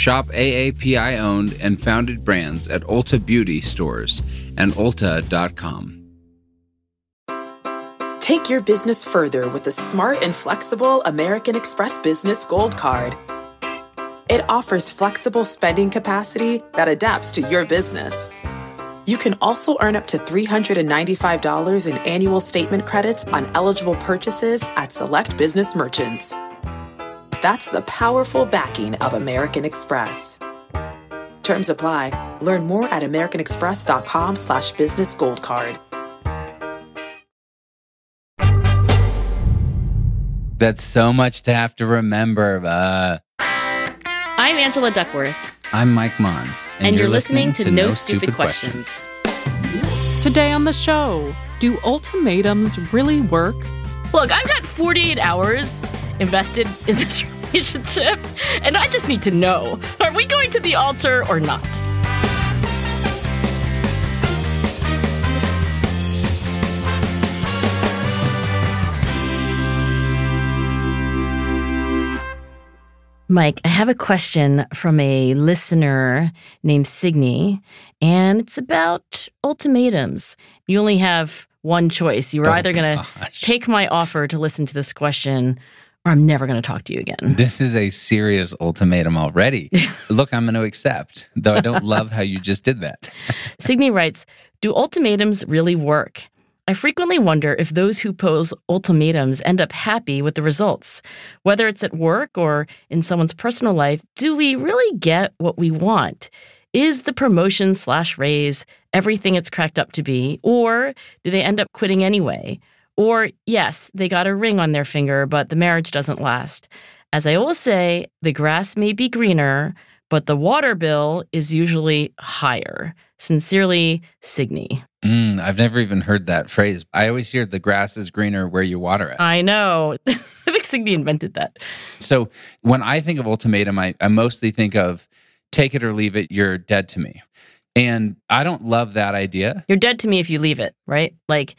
Shop AAPI owned and founded brands at Ulta Beauty stores and Ulta.com. Take your business further with the smart and flexible American Express Business Gold Card. It offers flexible spending capacity that adapts to your business. You can also earn up to $395 in annual statement credits on eligible purchases at select business merchants. That's the powerful backing of American Express. Terms apply. Learn more at americanexpress.com slash business gold card. That's so much to have to remember. Uh, I'm Angela Duckworth, I'm Mike Maughan. and, you're, listening, to, No, Stupid, questions. Today on the show, do ultimatums really work? Look, I've got 48 hours invested in this relationship, and I just need to know are we going to the altar or not? Mike, I have a question from a listener named Signy, and it's about ultimatums. You only have one choice. You're Oh, either going to take my offer to listen to this question, or I'm never going to talk to you again. This is a serious ultimatum already. Look, I'm going to accept, though I don't love how you just did that. Signy writes Do ultimatums really work? I frequently wonder if those who pose ultimatums end up happy with the results. Whether it's at work or in someone's personal life, do we really get what we want? Is the promotion slash raise everything it's cracked up to be? Or do they end up quitting anyway? Or, yes, they got a ring on their finger, but the marriage doesn't last. As I always say, the grass may be greener, but the water bill is usually higher. Sincerely, Signy. Mm, I've never even heard that phrase. I always hear the grass is greener where you water it. I know. I think Signy invented that. So when I think of ultimatum, I, I mostly think of take it or leave it, you're dead to me. And I don't love that idea. You're dead to me if you leave it, right? Like,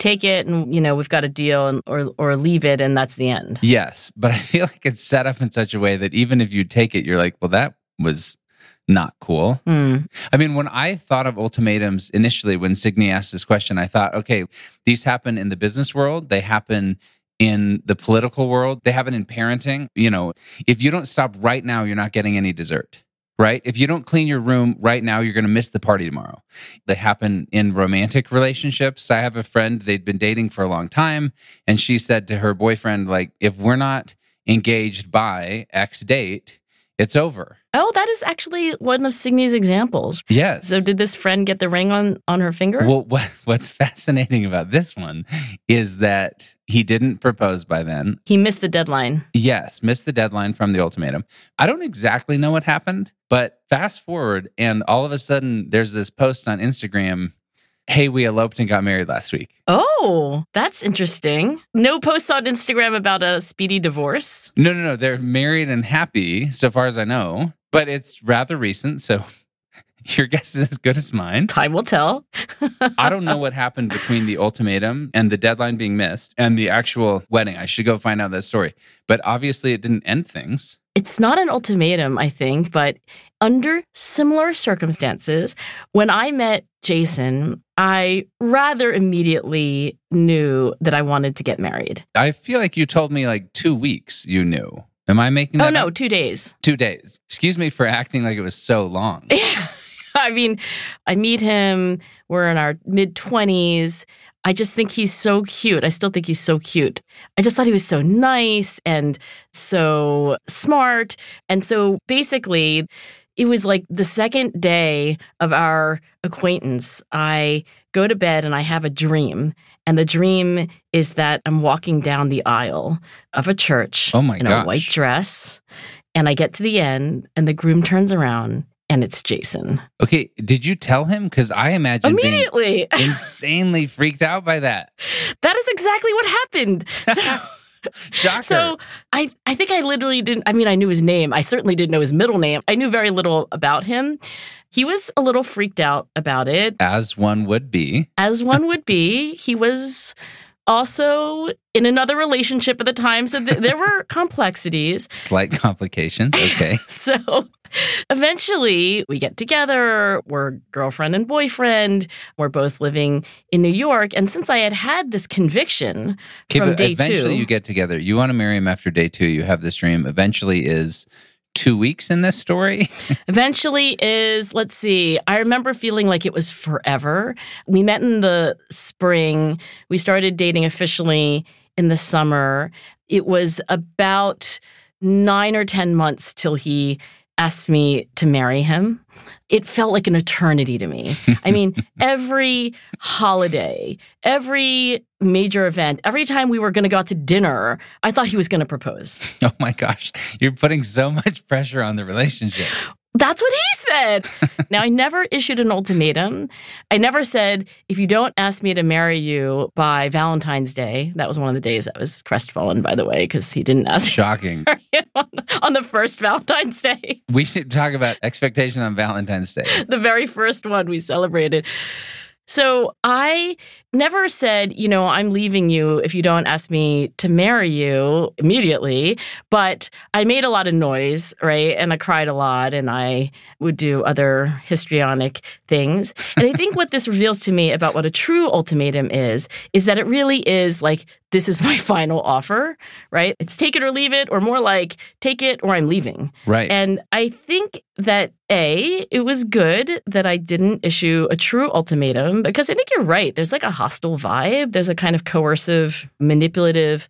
take it and, you know, we've got a deal, and, or, or leave it and that's the end. Yes, but I feel like it's set up in such a way that even if you take it, you're like, well, that was not cool. Hmm. I mean, when I thought of ultimatums initially, when Signy asked this question, I thought, okay, these happen in the business world, they happen in the political world, they happen in parenting. You know, if you don't stop right now, you're not getting any dessert. Right? If you don't clean your room right now, you're going to miss the party tomorrow. They happen in romantic relationships. I have a friend, they'd been dating for a long time, and she said to her boyfriend, like, if we're not engaged by X date, it's over. Oh, that is actually one of Signy's examples. Yes. So, did this friend get the ring on, on her finger? Well, what, what's fascinating about this one is that he didn't propose by then. he missed the deadline. Yes, missed the deadline from the ultimatum. I don't exactly know what happened, but fast forward, and all of a sudden, there's this post on Instagram Hey, we eloped and got married last week. Oh, that's interesting. No posts on Instagram about a speedy divorce. No, no, no. They're married and happy, so far as I know, but it's rather recent. So your guess is as good as mine. Time will tell. I don't know what happened between the ultimatum and the deadline being missed and the actual wedding. I should go find out that story. But obviously, it didn't end things. It's not an ultimatum, I think, but under similar circumstances, when I met Jason, I rather immediately knew that I wanted to get married. I feel like you told me like two weeks you knew. Am I making oh, that Oh, no, up? two days. Two days. Excuse me for acting like it was so long. I mean, I meet him, we're in our mid 20s. I just think he's so cute. I still think he's so cute. I just thought he was so nice and so smart. And so basically, it was like the second day of our acquaintance. I go to bed and I have a dream. And the dream is that I'm walking down the aisle of a church Oh my in gosh. a white dress. And I get to the end, and the groom turns around and it's Jason. Okay, did you tell him? Because I imagine being Immediately. insanely freaked out by that. that is exactly what happened. So, Shocker. so I, I think I literally didn't, I mean, I knew his name. I certainly didn't know his middle name. I knew very little about him. He was a little freaked out about it, As one would be. as one would be. He was also in another relationship at the time. So th- there were complexities. Slight complications. Okay. So eventually we get together. We're girlfriend and boyfriend. We're both living in New York. And since I had had this conviction Okay, from day eventually two, you get together. You want to marry him after day two. You have this dream. Eventually is two weeks in this story. eventually is, let's see, I remember feeling like it was forever. We met in the spring. We started dating officially in the summer. It was about nine or 10 months till he asked me to marry him. It felt like an eternity to me. I mean, every holiday, every major event, every time we were going to go out to dinner, I thought he was going to propose. oh my gosh. You're putting so much pressure on the relationship. That's what he said. now, I never issued an ultimatum. I never said, if you don't ask me to marry you by Valentine's Day, that was one of the days I was crestfallen, by the way, because he didn't ask Shocking. me on, on the first Valentine's Day, We should talk about expectation on Valentine's Day. the very first one we celebrated. So I never said, you know, I'm leaving you if you don't ask me to marry you immediately. But I made a lot of noise, right? And I cried a lot and I would do other histrionic things. And I think what this reveals to me about what a true ultimatum is, is that it really is like, this is my final offer, right? It's take it or leave it, or more like take it or I'm leaving. Right. And I think that A, it was good that I didn't issue a true ultimatum because I think you're right. There's like a hostile vibe, there's a kind of coercive, manipulative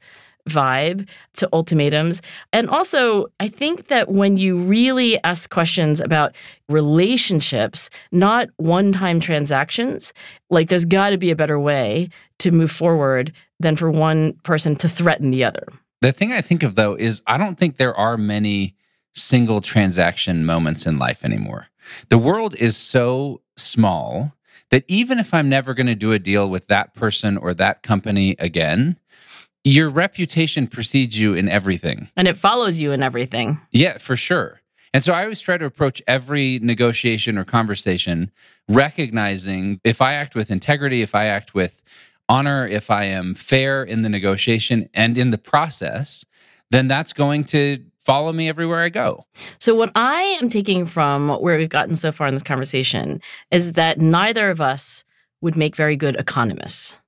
vibe to ultimatums. And also, I think that when you really ask questions about relationships, not one time transactions, like there's got to be a better way to move forward than for one person to threaten the other. The thing I think of though is I don't think there are many single transaction moments in life anymore. The world is so small that even if I'm never going to do a deal with that person or that company again, your reputation precedes you in everything. And it follows you in everything. Yeah, for sure. And so I always try to approach every negotiation or conversation recognizing if I act with integrity, if I act with honor, if I am fair in the negotiation and in the process, then that's going to follow me everywhere I go. So, what I am taking from where we've gotten so far in this conversation is that neither of us would make very good economists.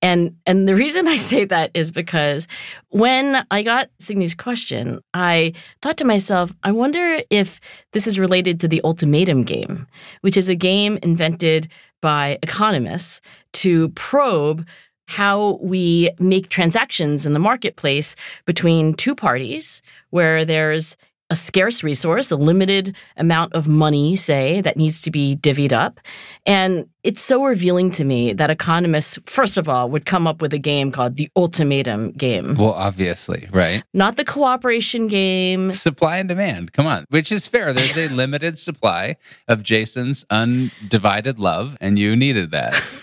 And and the reason I say that is because when I got Signy's question, I thought to myself, I wonder if this is related to the ultimatum game, which is a game invented by economists to probe how we make transactions in the marketplace between two parties where there's a scarce resource, a limited amount of money, say, that needs to be divvied up. And it's so revealing to me that economists, first of all, would come up with a game called the ultimatum game, Well, obviously, right? not the cooperation game. Supply and demand. Come on, which is fair. There's a limited supply of Jason's undivided love, and you needed that.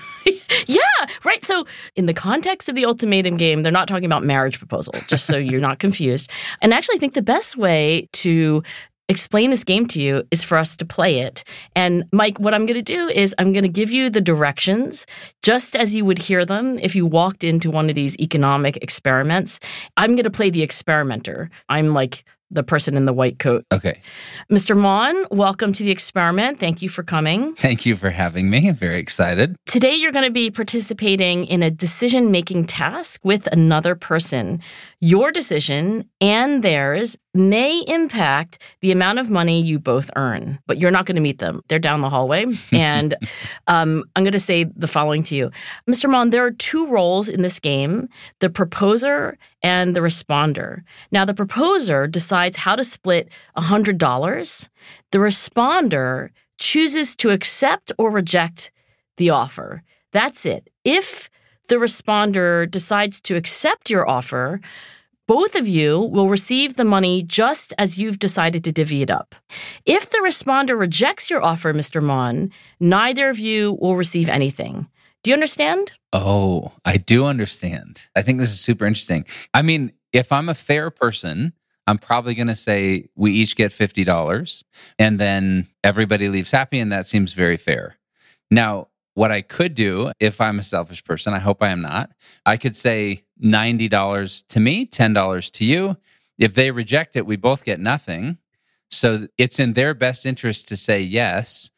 Yeah, right. So, in the context of the ultimatum game, they're not talking about marriage proposal, just so you're not confused. And actually, I think the best way to explain this game to you is for us to play it. And Mike, what I'm going to do is I'm going to give you the directions just as you would hear them if you walked into one of these economic experiments. I'm going to play the experimenter. I'm like the person in the white coat. Okay. Mr. Maughan, welcome to the experiment. Thank you for coming. Thank you for having me. I'm very excited. Today, you're going to be participating in a decision making task with another person. Your decision and theirs may impact the amount of money you both earn, but you're not going to meet them. They're down the hallway. and um, I'm going to say the following to you Mr. Maughan, there are two roles in this game the proposer and the responder. Now, the proposer decides how to split $100, the responder chooses to accept or reject the offer. That's it. If the responder decides to accept your offer, Both of you will receive the money just as you've decided to divvy it up. If the responder rejects your offer, Mr. Maughan, neither of you will receive anything. Do you understand? Oh, I do understand. I think this is super interesting. I mean, if I'm a fair person, I'm probably going to say we each get $50 and then everybody leaves happy. And that seems very fair. Now, what I could do if I'm a selfish person, I hope I am not, I could say $90 to me, $10 to you. If they reject it, we both get nothing. So it's in their best interest to say yes,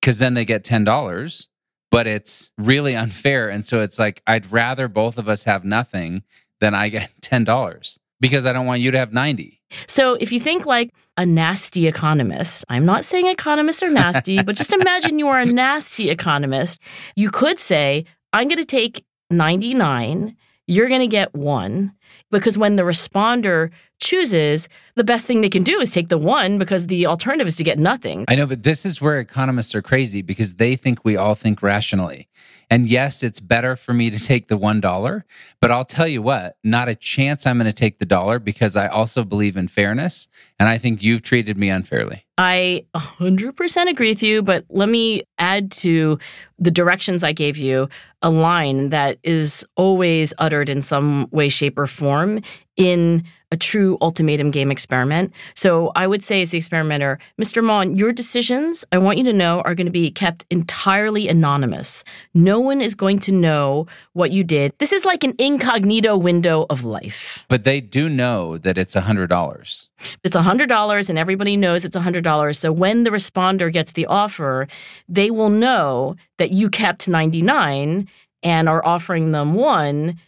because then they get $10, but it's really unfair. And so it's like, I'd rather both of us have nothing than I get $10 because I don't want you to have 90. So if you think like a nasty economist, I'm not saying economists are nasty, but just imagine you are a nasty economist. You could say, I'm going to take 99, you're going to get one. Because when the responder chooses, the best thing they can do is take the one because the alternative is to get nothing. I know, but this is where economists are crazy because they think we all think rationally. And yes, it's better for me to take the $1, but I'll tell you what, not a chance I'm going to take the dollar because I also believe in fairness. And I think you've treated me unfairly. I 100% agree with you, but let me add to the directions I gave you a line that is always uttered in some way, shape, or form in a true ultimatum game experiment. So I would say, as the experimenter, Mr. Maughan, your decisions, I want you to know, are going to be kept entirely anonymous. No one is going to know what you did. This is like an incognito window of life. But they do know that it's $100. It's $100 and everybody knows it's $100. So when the responder gets the offer, they will know that you kept 99 and are offering them one,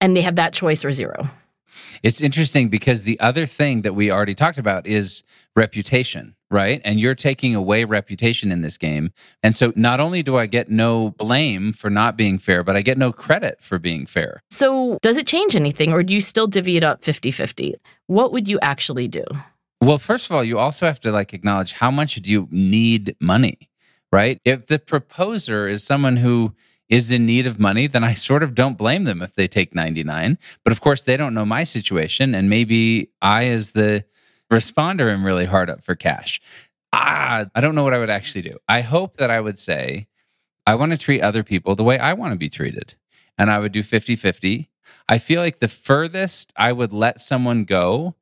and they have that choice or zero. It's interesting because the other thing that we already talked about is reputation, right? And you're taking away reputation in this game. And so not only do I get no blame for not being fair, but I get no credit for being fair. So does it change anything or do you still divvy it up 50 50? What would you actually do? Well, first of all, you also have to like acknowledge how much do you need money, right? If the proposer is someone who is in need of money, then I sort of don't blame them if they take 99. But of course, they don't know my situation. And maybe I, as the responder, am really hard up for cash. Ah, I don't know what I would actually do. I hope that I would say, I want to treat other people the way I want to be treated. And I would do 50 50. I feel like the furthest I would let someone go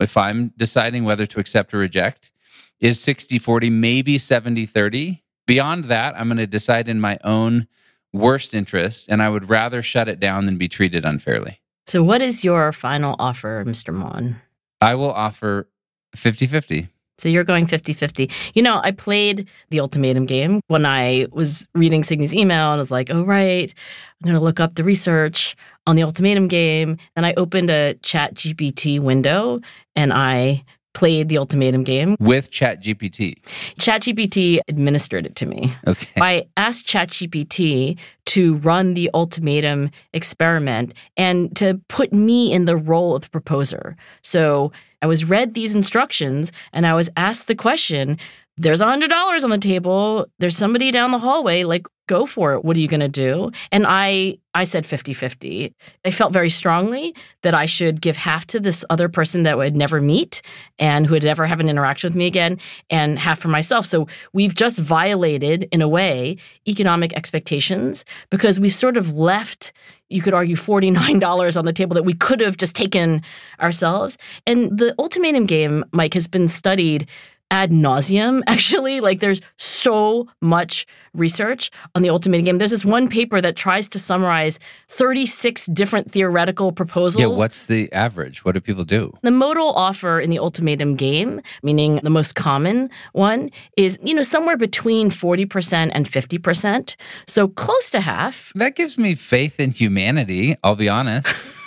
if I'm deciding whether to accept or reject is 60 40, maybe 70 30. Beyond that, I'm going to decide in my own worst interest, and I would rather shut it down than be treated unfairly. So, what is your final offer, Mr. Maughan? I will offer 50 50. So you're going 50 50. You know, I played the ultimatum game when I was reading Signy's email and I was like, oh, right, I'm going to look up the research on the ultimatum game. And I opened a chat GPT window and I played the ultimatum game with ChatGPT. ChatGPT administered it to me. Okay. I asked ChatGPT to run the ultimatum experiment and to put me in the role of the proposer. So I was read these instructions and I was asked the question there's a hundred dollars on the table. There's somebody down the hallway. Like, go for it. What are you going to do? And I, I said 50 50. I felt very strongly that I should give half to this other person that would never meet and who would never have an interaction with me again, and half for myself. So we've just violated, in a way, economic expectations because we've sort of left you could argue $49 on the table that we could have just taken ourselves. And the ultimatum game, Mike, has been studied ad nauseum, actually. Like there's so much research on the ultimatum game. There's this one paper that tries to summarize 36 different theoretical proposals. Yeah, what's the average? What do people do? The modal offer in the ultimatum game, meaning the most common one, is, you know, somewhere between 40% and 50%. So close to half. That gives me faith in humanity, I'll be honest.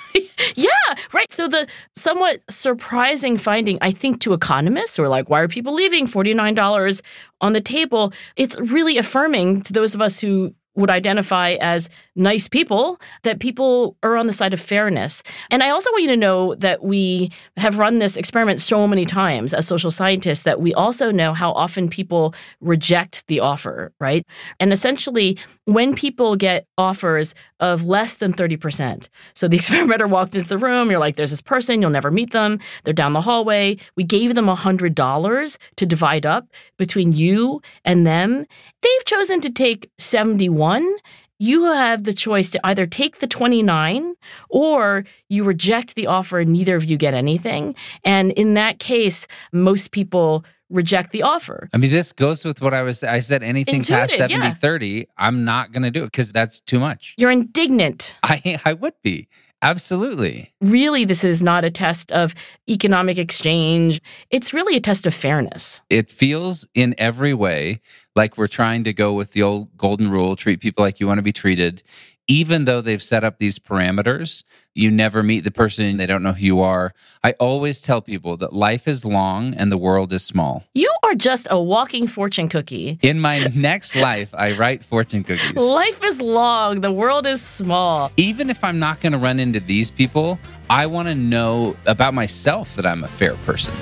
yeah, right. So the somewhat surprising finding, I think, to economists who are like, why are people leaving $49 on the table? It's really affirming to those of us who would identify as nice people, that people are on the side of fairness. And I also want you to know that we have run this experiment so many times as social scientists that we also know how often people reject the offer, right? And essentially, when people get offers of less than 30%, so the experimenter walked into the room, you're like, there's this person, you'll never meet them, they're down the hallway. We gave them $100 to divide up between you and them. They've chosen to take 71 you have the choice to either take the 29 or you reject the offer and neither of you get anything. And in that case, most people reject the offer. I mean, this goes with what I was I said anything Intuitive, past 70 yeah. 30, I'm not going to do it cuz that's too much. You're indignant. I I would be. Absolutely. Really, this is not a test of economic exchange. It's really a test of fairness. It feels in every way like we're trying to go with the old golden rule, treat people like you want to be treated. Even though they've set up these parameters, you never meet the person, they don't know who you are. I always tell people that life is long and the world is small. You are just a walking fortune cookie. In my next life, I write fortune cookies. Life is long, the world is small. Even if I'm not going to run into these people, I want to know about myself that I'm a fair person.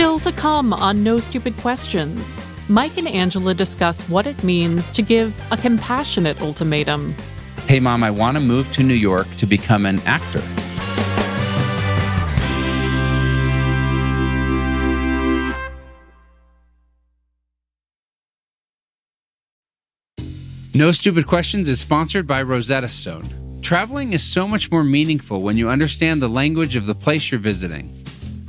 Still to come on No Stupid Questions, Mike and Angela discuss what it means to give a compassionate ultimatum. Hey, mom, I want to move to New York to become an actor. No Stupid Questions is sponsored by Rosetta Stone. Traveling is so much more meaningful when you understand the language of the place you're visiting.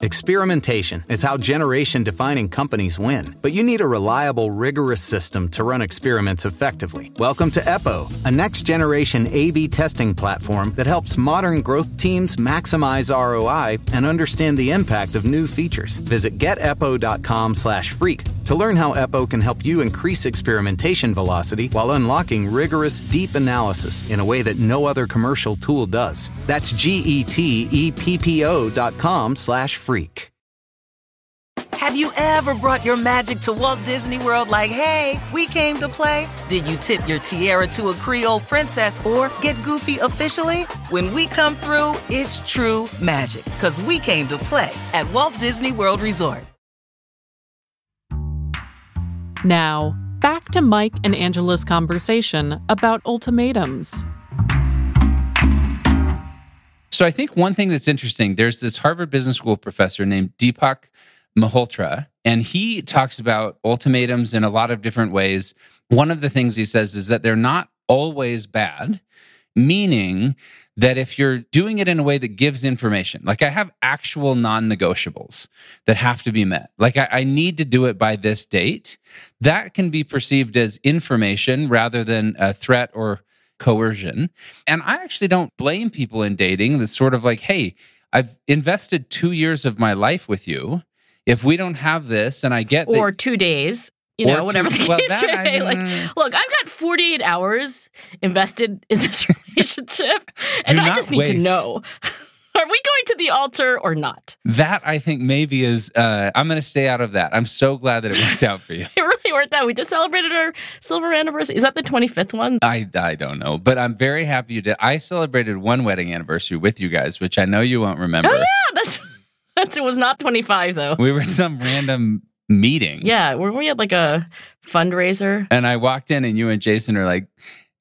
Experimentation is how generation defining companies win. But you need a reliable, rigorous system to run experiments effectively. Welcome to Eppo, a next generation A B testing platform that helps modern growth teams maximize ROI and understand the impact of new features. Visit geteppo.com slash freak to learn how Eppo can help you increase experimentation velocity while unlocking rigorous, deep analysis in a way that no other commercial tool does. That's G E T E P P O dot com slash freak. Have you ever brought your magic to Walt Disney World like, hey, we came to play? Did you tip your tiara to a Creole princess or get goofy officially? When we come through, it's true magic because we came to play at Walt Disney World Resort. Now, back to Mike and Angela's conversation about ultimatums. So I think one thing that's interesting, there's this Harvard Business School professor named Deepak Malhotra, and he talks about ultimatums in a lot of different ways. One of the things he says is that they're not always bad, meaning that if you're doing it in a way that gives information, like I have actual non negotiables that have to be met, like I, I, need to do it by this date, that can be perceived as information rather than a threat or coercion. And I actually don't blame people in dating that's sort of like, hey, I've invested two years of my life with you. If we don't have this and I get or two days, you Or know, whatever two- the well, case that I- may be. Like, look, I've got 48 hours invested in this relationship, and I just need to waste. know. Are we going to the altar or not? that I think maybe is uh, I'm going to stay out of that. I'm so glad that it worked out for you. It really worked out. We just celebrated our silver anniversary. Is that the 25th one? I, I don't know, but I'm very happy you did. I celebrated one wedding anniversary with you guys, which I know you won't remember. Oh, yeah. That's, that's, it was not 25, though. We were at some random meeting. Yeah. Were we at like a fundraiser? And I walked in, and you and Jason are like,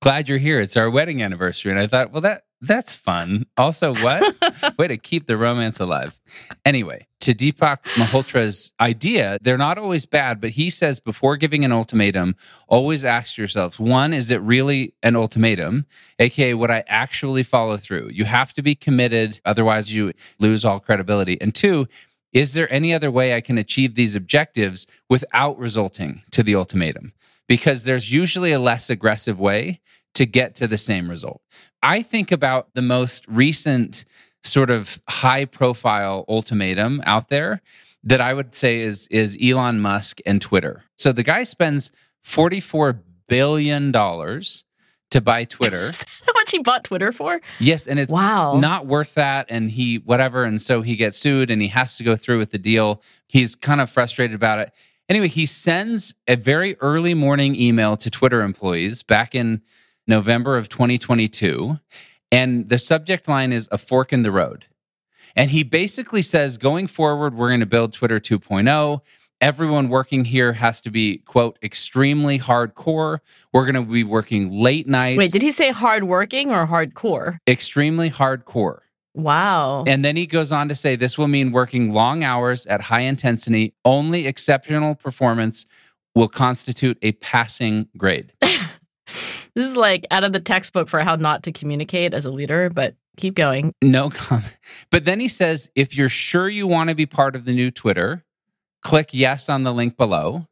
glad you're here. It's our wedding anniversary. And I thought, well, that that's fun. Also, what? Way to keep the romance alive. Anyway, to Deepak Malhotra's idea, they're not always bad, but he says before giving an ultimatum, always ask yourself one, is it really an ultimatum? AKA, would I actually follow through? You have to be committed, otherwise, you lose all credibility. And two, is there any other way I can achieve these objectives without resulting to the ultimatum? Because there's usually a less aggressive way to get to the same result. I think about the most recent sort of high profile ultimatum out there that I would say is is Elon Musk and Twitter. So the guy spends 44 billion dollars to buy Twitter. How much he bought Twitter for? Yes, and it's Wow. not worth that and he whatever and so he gets sued and he has to go through with the deal. He's kind of frustrated about it. Anyway, he sends a very early morning email to Twitter employees back in November of 2022 and the subject line is a fork in the road. And he basically says going forward we're going to build Twitter 2.0 everyone working here has to be quote extremely hardcore we're going to be working late nights Wait, did he say hardworking or hardcore? extremely hardcore Wow. and then he goes on to say this will mean working long hours at high intensity. Only exceptional performance will constitute a passing grade. This is like out of the textbook for how not to communicate as a leader, but keep going. No comment. But then he says if you're sure you want to be part of the new Twitter, click yes on the link below.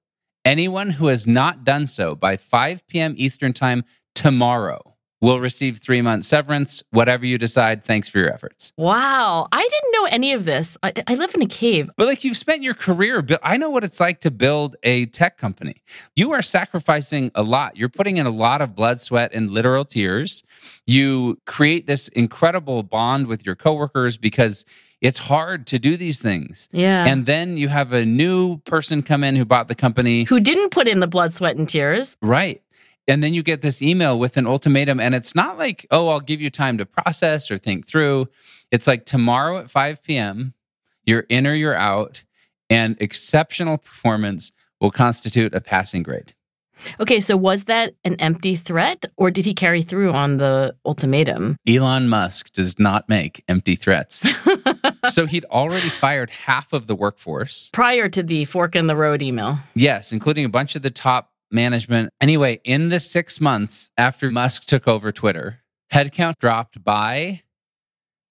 Anyone who has not done so by 5 p.m. Eastern Time tomorrow will receive three months severance. Whatever you decide, thanks for your efforts. Wow. I didn't know any of this. I, I live in a cave. But like you've spent your career, bu- I know what it's like to build a tech company. You are sacrificing a lot. You're putting in a lot of blood, sweat, and literal tears. You create this incredible bond with your coworkers because it's hard to do these things. Yeah. And then you have a new person come in who bought the company. Who didn't put in the blood, sweat, and tears. Right. And then you get this email with an ultimatum, and it's not like, oh, I'll give you time to process or think through. It's like tomorrow at 5 p.m., you're in or you're out, and exceptional performance will constitute a passing grade. Okay, so was that an empty threat or did he carry through on the ultimatum? Elon Musk does not make empty threats. so he'd already fired half of the workforce. Prior to the fork in the road email. Yes, including a bunch of the top management. Anyway, in the six months after Musk took over Twitter, headcount dropped by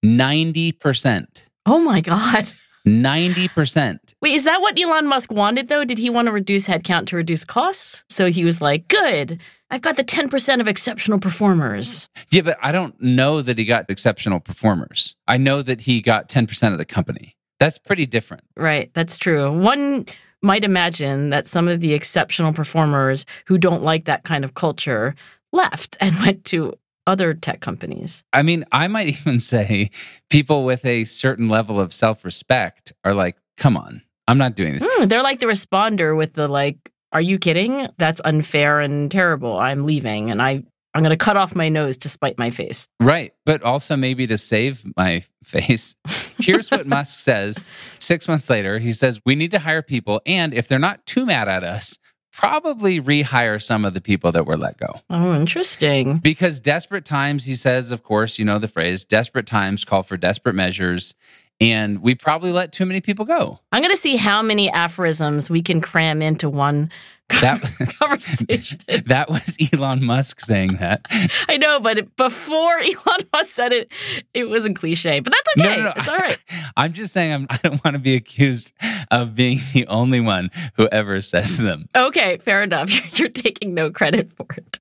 90%. Oh my God. 90%. Wait, is that what Elon Musk wanted though? Did he want to reduce headcount to reduce costs? So he was like, good, I've got the 10% of exceptional performers. Yeah, but I don't know that he got exceptional performers. I know that he got 10% of the company. That's pretty different. Right, that's true. One might imagine that some of the exceptional performers who don't like that kind of culture left and went to other tech companies. I mean, I might even say people with a certain level of self respect are like, come on, I'm not doing this. Hmm, they're like the responder with the like, are you kidding? That's unfair and terrible. I'm leaving and I I'm going to cut off my nose to spite my face. Right. But also maybe to save my face. Here's what Musk says six months later. He says, We need to hire people. And if they're not too mad at us, probably rehire some of the people that were let go. Oh, interesting. Because desperate times, he says, of course, you know the phrase, desperate times call for desperate measures. And we probably let too many people go. I'm going to see how many aphorisms we can cram into one That, conversation. that was Elon Musk saying that. I know, but before Elon Musk said it, it was a cliche. But that's okay. No, no, no. It's all right. I'm just saying I'm, I don't want to be accused of being the only one who ever says them. Okay, fair enough. You're, you're taking no credit for it.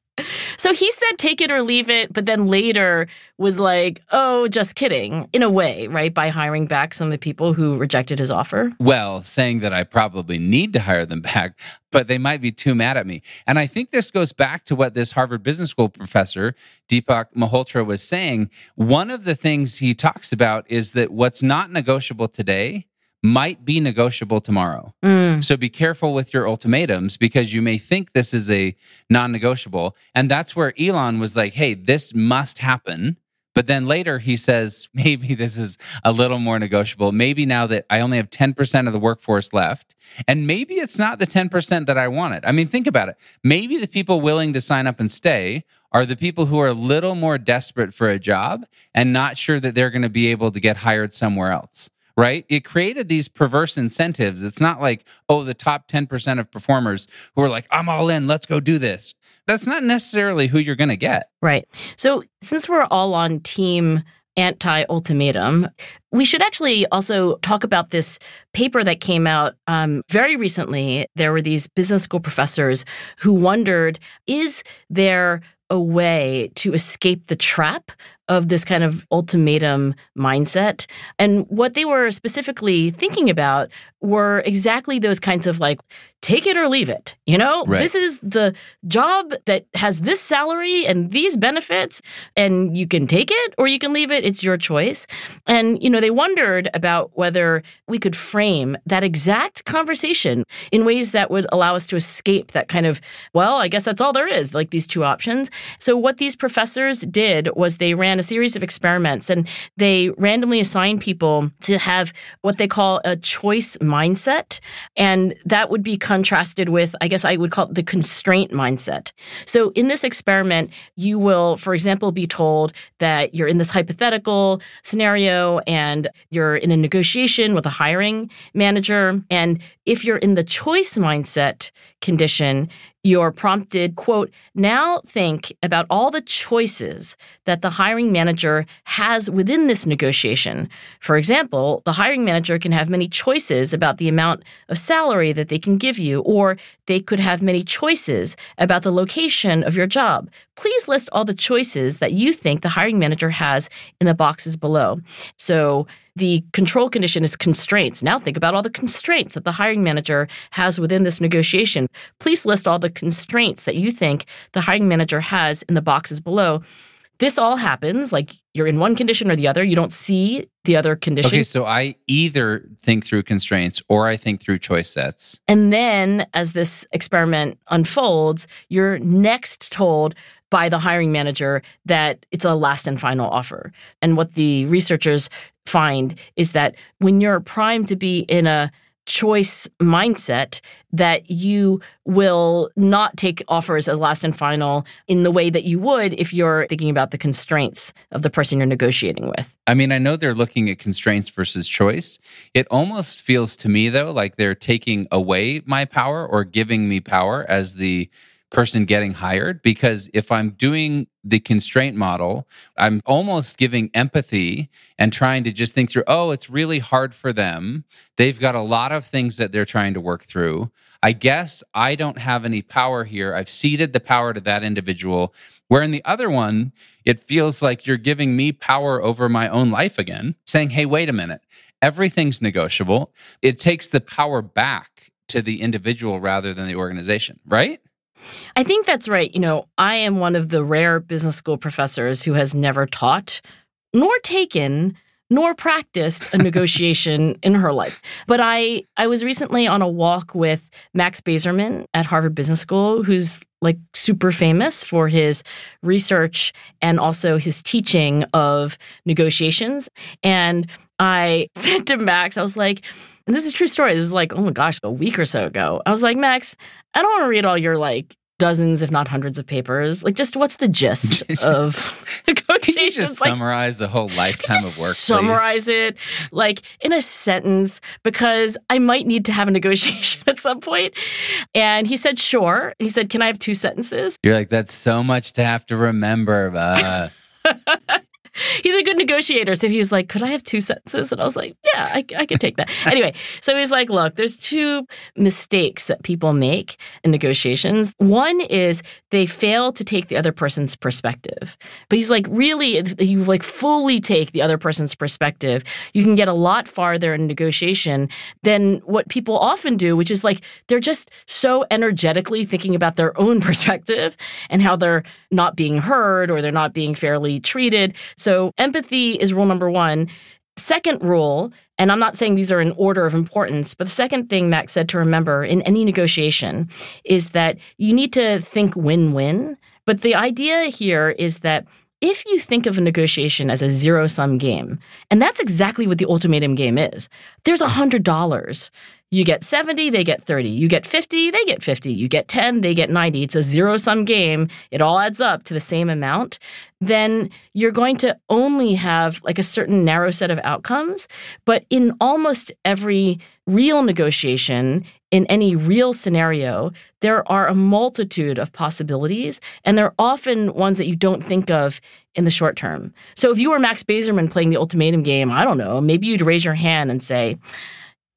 So he said take it or leave it, but then later was like, oh, just kidding, in a way, right? By hiring back some of the people who rejected his offer. Well, saying that I probably need to hire them back, but they might be too mad at me. And I think this goes back to what this Harvard Business School professor, Deepak Malhotra, was saying. One of the things he talks about is that what's not negotiable today might be negotiable tomorrow. Mm. So be careful with your ultimatums because you may think this is a non negotiable. And that's where Elon was like, hey, this must happen. But then later he says, maybe this is a little more negotiable. Maybe now that I only have 10% of the workforce left, and maybe it's not the 10% that I wanted. I mean, think about it. Maybe the people willing to sign up and stay are the people who are a little more desperate for a job and not sure that they're going to be able to get hired somewhere else right? It created these perverse incentives. It's not like, oh, the top 10% of performers who are like, I'm all in, let's go do this. That's not necessarily who you're going to get. Right. So, since we're all on team anti ultimatum. We should actually also talk about this paper that came out um, very recently. There were these business school professors who wondered is there a way to escape the trap of this kind of ultimatum mindset. And what they were specifically thinking about were exactly those kinds of like, take it or leave it. You know, right. this is the job that has this salary and these benefits, and you can take it or you can leave it. It's your choice. And, you know, they wondered about whether we could frame that exact conversation in ways that would allow us to escape that kind of, well, I guess that's all there is, like these two options. So, what these professors did was they ran ran a series of experiments and they randomly assigned people to have what they call a choice mindset. And that would be contrasted with, I guess I would call it the constraint mindset. So in this experiment, you will, for example, be told that you're in this hypothetical scenario and you're in a negotiation with a hiring manager. And if you're in the choice mindset condition, you're prompted, quote, now think about all the choices that the hiring manager has within this negotiation. For example, the hiring manager can have many choices about the amount of salary that they can give you, or they could have many choices about the location of your job. Please list all the choices that you think the hiring manager has in the boxes below. So, the control condition is constraints. Now think about all the constraints that the hiring manager has within this negotiation. Please list all the constraints that you think the hiring manager has in the boxes below. This all happens like you're in one condition or the other. You don't see the other condition. Okay, so I either think through constraints or I think through choice sets. And then as this experiment unfolds, you're next told by the hiring manager that it's a last and final offer. And what the researchers find is that when you're primed to be in a choice mindset that you will not take offers as last and final in the way that you would if you're thinking about the constraints of the person you're negotiating with. I mean, I know they're looking at constraints versus choice. It almost feels to me though like they're taking away my power or giving me power as the person getting hired because if I'm doing the constraint model, I'm almost giving empathy and trying to just think through, oh, it's really hard for them. They've got a lot of things that they're trying to work through. I guess I don't have any power here. I've ceded the power to that individual. Where in the other one, it feels like you're giving me power over my own life again, saying, hey, wait a minute, everything's negotiable. It takes the power back to the individual rather than the organization, right? I think that's right. You know, I am one of the rare business school professors who has never taught nor taken nor practiced a negotiation in her life. But I I was recently on a walk with Max Bazerman at Harvard Business School who's like super famous for his research and also his teaching of negotiations and I said to Max I was like and this is true story. This is like, oh my gosh, a week or so ago. I was like, Max, I don't want to read all your like dozens, if not hundreds of papers. Like, just what's the gist of negotiations? Can you just like, summarize the whole lifetime of work? Summarize please? it like in a sentence because I might need to have a negotiation at some point. And he said, sure. He said, can I have two sentences? You're like, that's so much to have to remember. Uh. Good negotiator. So he was like, Could I have two sentences? And I was like, Yeah, I, I could take that. anyway, so he's like, Look, there's two mistakes that people make in negotiations. One is they fail to take the other person's perspective. But he's like, Really, if you like fully take the other person's perspective, you can get a lot farther in negotiation than what people often do, which is like they're just so energetically thinking about their own perspective and how they're not being heard or they're not being fairly treated. So, empathy is rule number one. Second rule, and I'm not saying these are in order of importance, but the second thing Max said to remember in any negotiation is that you need to think win win. But the idea here is that if you think of a negotiation as a zero sum game, and that's exactly what the ultimatum game is, there's $100 You get 70, they get 30. You get 50, they get 50. You get 10, they get 90. It's a zero sum game. It all adds up to the same amount. Then you're going to only have like a certain narrow set of outcomes. But in almost every real negotiation, in any real scenario, there are a multitude of possibilities, and they're often ones that you don't think of in the short term. So if you were Max Bazerman playing the ultimatum game, I don't know, maybe you'd raise your hand and say,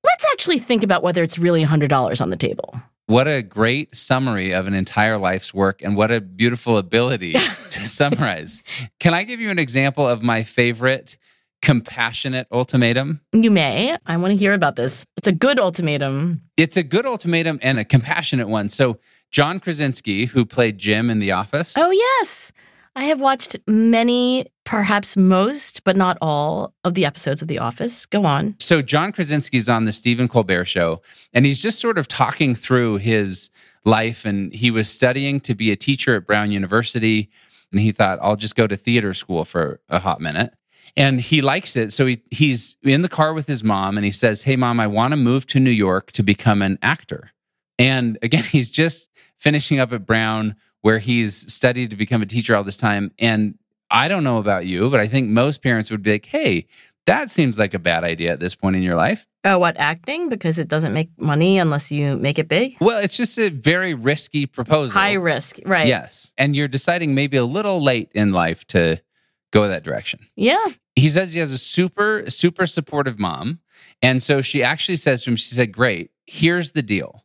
let's actually think about whether it's really $100 on the table. What a great summary of an entire life's work, and what a beautiful ability to summarize. Can I give you an example of my favorite compassionate ultimatum? You may. I want to hear about this. It's a good ultimatum. It's a good ultimatum and a compassionate one. So, John Krasinski, who played Jim in The Office. Oh, yes. I have watched many, perhaps most, but not all of the episodes of The Office. Go on. So, John Krasinski's on the Stephen Colbert show, and he's just sort of talking through his life. And he was studying to be a teacher at Brown University. And he thought, I'll just go to theater school for a hot minute. And he likes it. So he, he's in the car with his mom and he says, Hey, mom, I want to move to New York to become an actor. And again, he's just finishing up at Brown where he's studied to become a teacher all this time. And I don't know about you, but I think most parents would be like, hey, that seems like a bad idea at this point in your life. Oh, what acting? Because it doesn't make money unless you make it big? Well, it's just a very risky proposal. High risk, right. Yes. And you're deciding maybe a little late in life to go that direction. Yeah. He says he has a super, super supportive mom. And so she actually says to him, she said, Great, here's the deal.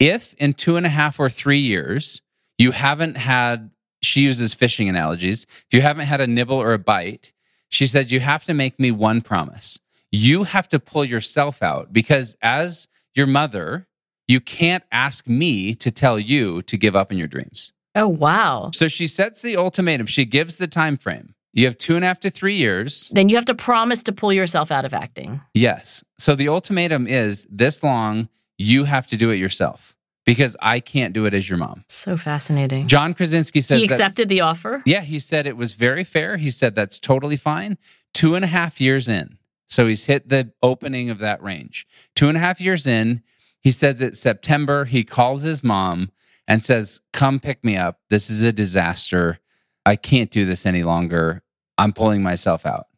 If in two and a half or three years you haven't had, she uses fishing analogies. If you haven't had a nibble or a bite, she said, you have to make me one promise. You have to pull yourself out because as your mother, you can't ask me to tell you to give up on your dreams. Oh, wow. So she sets the ultimatum. She gives the time frame. You have two and a half to three years. Then you have to promise to pull yourself out of acting. Yes. So the ultimatum is this long, you have to do it yourself because I can't do it as your mom. So fascinating. John Krasinski says he accepted the offer. Yeah, he said it was very fair. He said that's totally fine. Two and a half years in. So he's hit the opening of that range. Two and a half years in, he says it's September. He calls his mom and says, Come pick me up. This is a disaster. I can't do this any longer. I'm pulling myself out.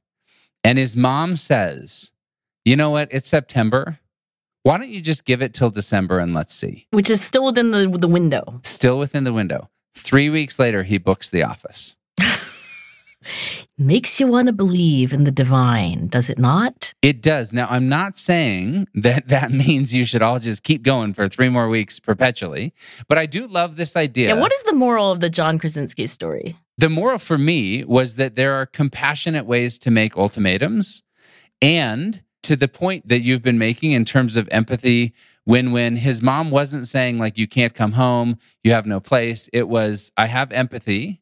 And his mom says, You know what? It's September. Why don't you just give it till December and let's see? Which is still within the, the window. Still within the window. Three weeks later, he books the office. Makes you want to believe in the divine, does it not? It does. Now, I'm not saying that that means you should all just keep going for three more weeks perpetually, but I do love this idea. Yeah, what is the moral of the John Krasinski story? The moral for me was that there are compassionate ways to make ultimatums and to the point that you've been making in terms of empathy when when his mom wasn't saying like you can't come home. You have no place. It was i have empathy.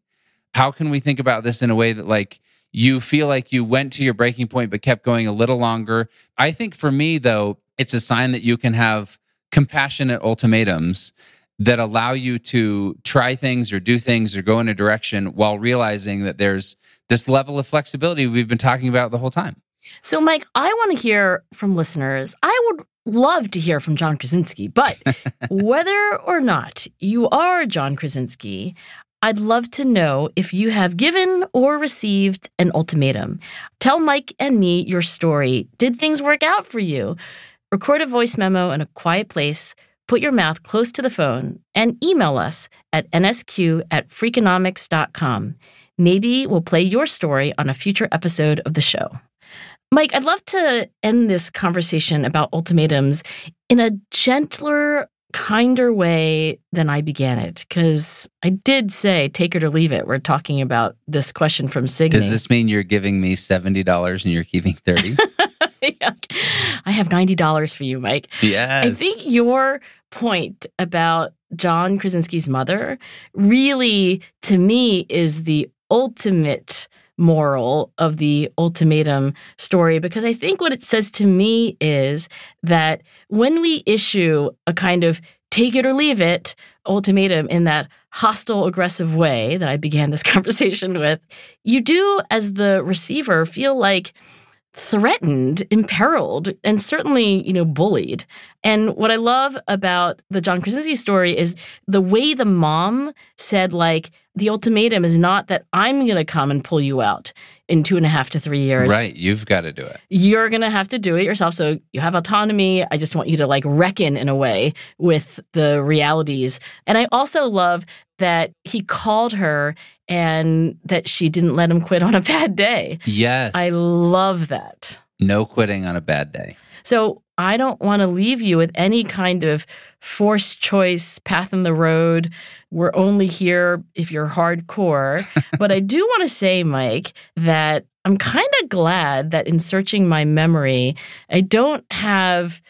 How can we think about this in a way that like you feel like you went to your breaking point but kept going a little longer? I think for me though it's a sign that you can have compassionate ultimatums that allow you to try things or do things or go in a direction while realizing that there's this level of flexibility we've been talking about the whole time so, Mike, I want to hear from listeners. I would love to hear from John Krasinski, but whether or not you are John Krasinski, I'd love to know if you have given or received an ultimatum. Tell Mike and me your story. Did things work out for you? Record a voice memo in a quiet place, put your mouth close to the phone, and email us at nsq at freakonomics.com. Maybe we'll play your story on a future episode of the show. Mike, I'd love to end this conversation about ultimatums in a gentler, kinder way than I began it. Because I did say, take it or leave it. We're talking about this question from Signe. Does this mean you're giving me $70 and you're keeping 30 I have $90 for you, Mike. Yes. I think your point about John Krasinski's mother really, to me, is the ultimate moral of the ultimatum story because I think what it says to me is that when we issue a kind of take it or leave it ultimatum in that hostile, aggressive way that I began this conversation with, you do, as the receiver, feel like threatened, imperiled, and certainly, you know, bullied. And what I love about the John Krasinski story is the way the mom said, like, the ultimatum is not that I'm going to come and pull you out in two and a half to three years. Right. You've got to do it. You're going to have to do it yourself. So you have autonomy. I just want you to like reckon in a way with the realities. And I also love that he called her and that she didn't let him quit on a bad day. Yes. I love that. no quitting on a bad day. So I don't want to leave you with any kind of forced choice path in the road. We're only here if you're hardcore. but I do want to say, Mike, that I'm kind of glad that in searching my memory, I don't have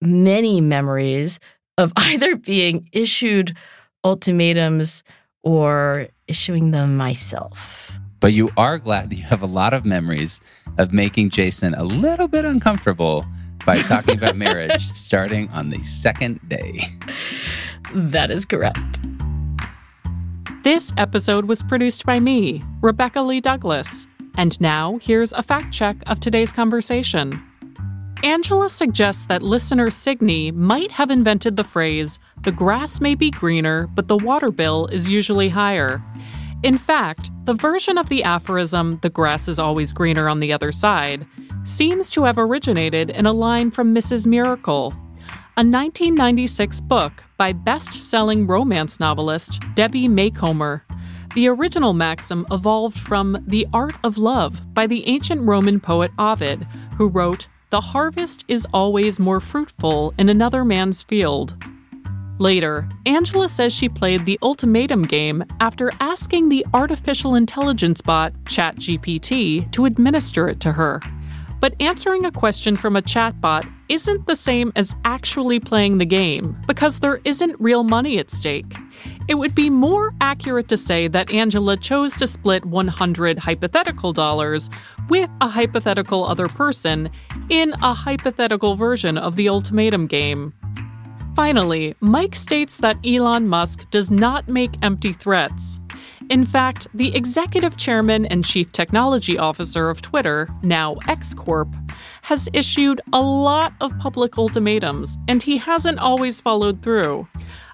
many memories of either being issued ultimatums or issuing them myself. But you are glad that you have a lot of memories of making Jason a little bit uncomfortable by talking about marriage starting on the second day. That is correct. This episode was produced by me, Rebecca Lee Douglas. And now, here's a fact check of today's conversation. Angela suggests that listener Signe might have invented the phrase, the grass may be greener, but the water bill is usually higher. In fact, the version of the aphorism, the grass is always greener on the other side, seems to have originated in a line from Mrs. Miracle, a 1996 book by best selling romance novelist Debbie Macomber. The original maxim evolved from The Art of Love by the ancient Roman poet Ovid, who wrote, The harvest is always more fruitful in another man's field. Later, Angela says she played the ultimatum game after asking the artificial intelligence bot ChatGPT to administer it to her. But answering a question from a chatbot isn't the same as actually playing the game because there isn't real money at stake. It would be more accurate to say that Angela chose to split 100 hypothetical dollars with a hypothetical other person in a hypothetical version of the ultimatum game. Finally, Mike states that Elon Musk does not make empty threats. In fact, the executive chairman and chief technology officer of Twitter, now X Corp, has issued a lot of public ultimatums, and he hasn't always followed through.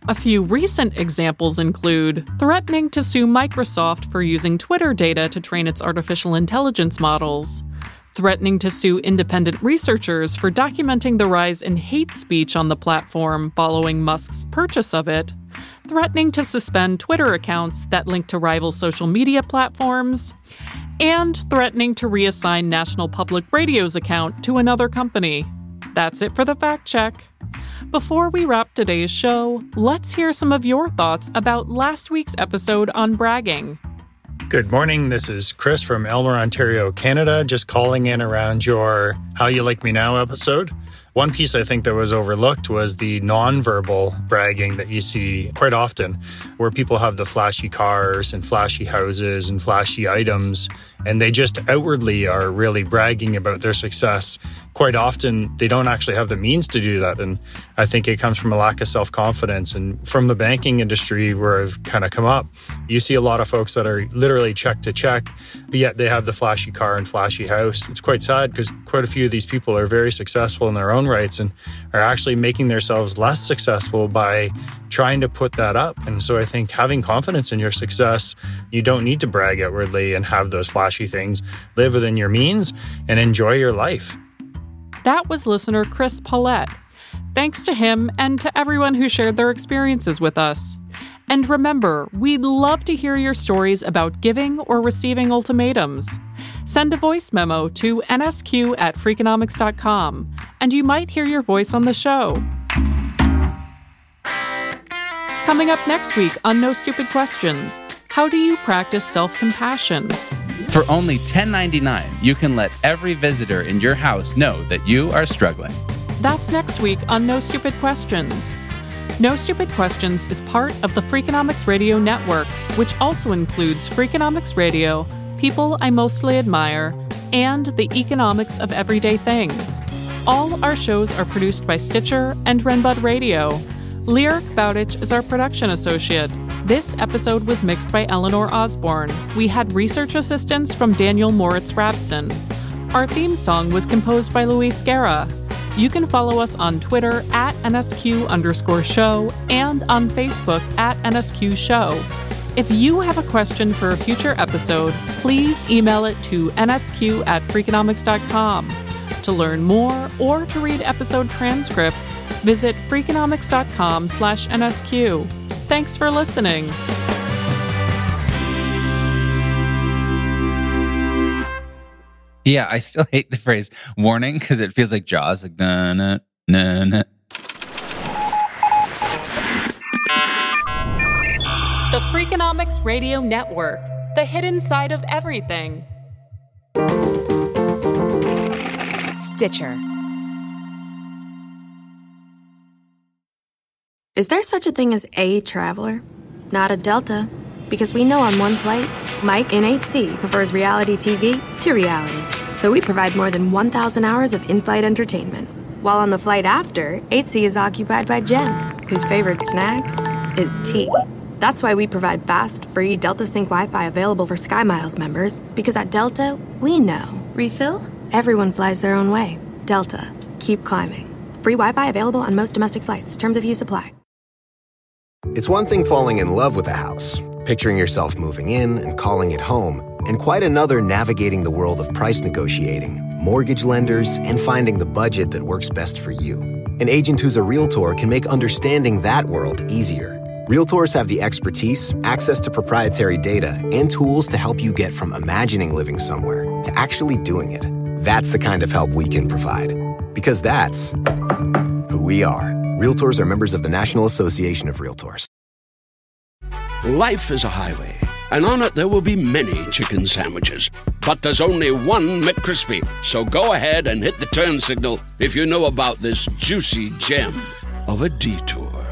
A few recent examples include threatening to sue Microsoft for using Twitter data to train its artificial intelligence models, threatening to sue independent researchers for documenting the rise in hate speech on the platform following Musk's purchase of it, threatening to suspend Twitter accounts that link to rival social media platforms, and threatening to reassign National Public Radio's account to another company. That's it for the fact check. Before we wrap today's show, let's hear some of your thoughts about last week's episode on bragging. Good morning. This is Chris from Elmer, Ontario, Canada, just calling in around your How You Like Me Now episode. One piece I think that was overlooked was the nonverbal bragging that you see quite often, where people have the flashy cars and flashy houses and flashy items, and they just outwardly are really bragging about their success. Quite often, they don't actually have the means to do that. And I think it comes from a lack of self confidence. And from the banking industry, where I've kind of come up, you see a lot of folks that are literally check to check, but yet they have the flashy car and flashy house. It's quite sad because quite a few of these people are very successful in their own rights and are actually making themselves less successful by trying to put that up. And so I think having confidence in your success, you don't need to brag outwardly and have those flashy things. Live within your means and enjoy your life. That was listener Chris Paulette. Thanks to him and to everyone who shared their experiences with us. And remember, we'd love to hear your stories about giving or receiving ultimatums. Send a voice memo to nsq at freakonomics.com, and you might hear your voice on the show. Coming up next week on No Stupid Questions How do you practice self compassion? For only $10.99, you can let every visitor in your house know that you are struggling. That's next week on No Stupid Questions. No Stupid Questions is part of the Freakonomics Radio Network, which also includes Freakonomics Radio, People I Mostly Admire, and The Economics of Everyday Things. All our shows are produced by Stitcher and Renbud Radio. Lyric Bowditch is our production associate. This episode was mixed by Eleanor Osborne. We had research assistance from Daniel Moritz Rabson. Our theme song was composed by Luis Guerra. You can follow us on Twitter at NSQ underscore show and on Facebook at NSQ show. If you have a question for a future episode, please email it to nsq at freakonomics.com. To learn more or to read episode transcripts, visit freakonomics.com slash nsq. Thanks for listening. Yeah, I still hate the phrase warning because it feels like Jaws, like na na na na. The Freakonomics Radio Network, the hidden side of everything. Stitcher. Is there such a thing as a traveler? Not a Delta. Because we know on one flight, Mike in 8C prefers reality TV to reality. So we provide more than 1,000 hours of in flight entertainment. While on the flight after, 8C is occupied by Jen, whose favorite snack is tea. That's why we provide fast, free Delta Sync Wi Fi available for SkyMiles members, because at Delta, we know. Refill? Everyone flies their own way. Delta. Keep climbing. Free Wi Fi available on most domestic flights. Terms of use apply. It's one thing falling in love with a house, picturing yourself moving in and calling it home, and quite another navigating the world of price negotiating, mortgage lenders, and finding the budget that works best for you. An agent who's a realtor can make understanding that world easier. Realtors have the expertise, access to proprietary data, and tools to help you get from imagining living somewhere to actually doing it. That's the kind of help we can provide. Because that's who we are. Realtors are members of the National Association of Realtors. Life is a highway, and on it there will be many chicken sandwiches. But there's only one McCrispy. So go ahead and hit the turn signal if you know about this juicy gem of a detour.